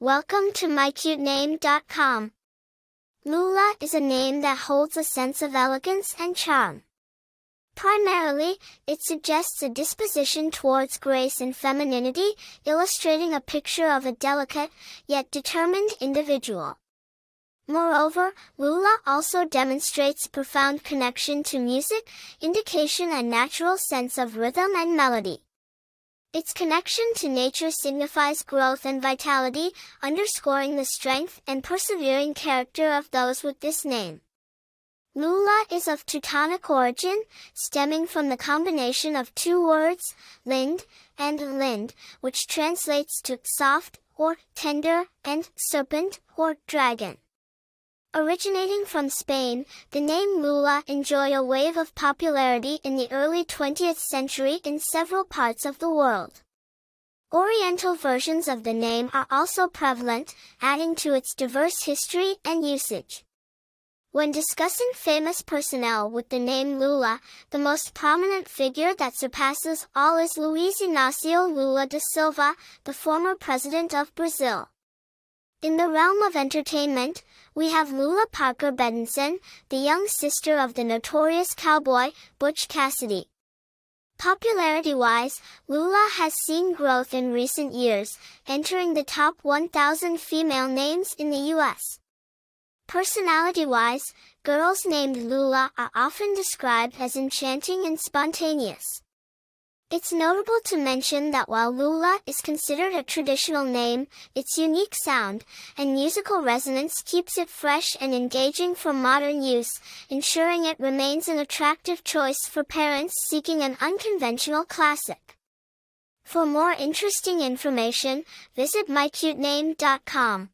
Welcome to mycutename.com. Lula is a name that holds a sense of elegance and charm. Primarily, it suggests a disposition towards grace and femininity, illustrating a picture of a delicate, yet determined individual. Moreover, Lula also demonstrates profound connection to music, indication a natural sense of rhythm and melody. Its connection to nature signifies growth and vitality, underscoring the strength and persevering character of those with this name. Lula is of Teutonic origin, stemming from the combination of two words, lind and lind, which translates to soft or tender and serpent or dragon. Originating from Spain, the name Lula enjoyed a wave of popularity in the early 20th century in several parts of the world. Oriental versions of the name are also prevalent, adding to its diverse history and usage. When discussing famous personnel with the name Lula, the most prominent figure that surpasses all is Luiz Inácio Lula da Silva, the former president of Brazil. In the realm of entertainment, we have Lula Parker Betenson, the young sister of the notorious cowboy, Butch Cassidy. Popularity-wise, Lula has seen growth in recent years, entering the top 1,000 female names in the U.S. Personality-wise, girls named Lula are often described as enchanting and spontaneous. It's notable to mention that while Lula is considered a traditional name, its unique sound and musical resonance keeps it fresh and engaging for modern use, ensuring it remains an attractive choice for parents seeking an unconventional classic. For more interesting information, visit mycutename.com.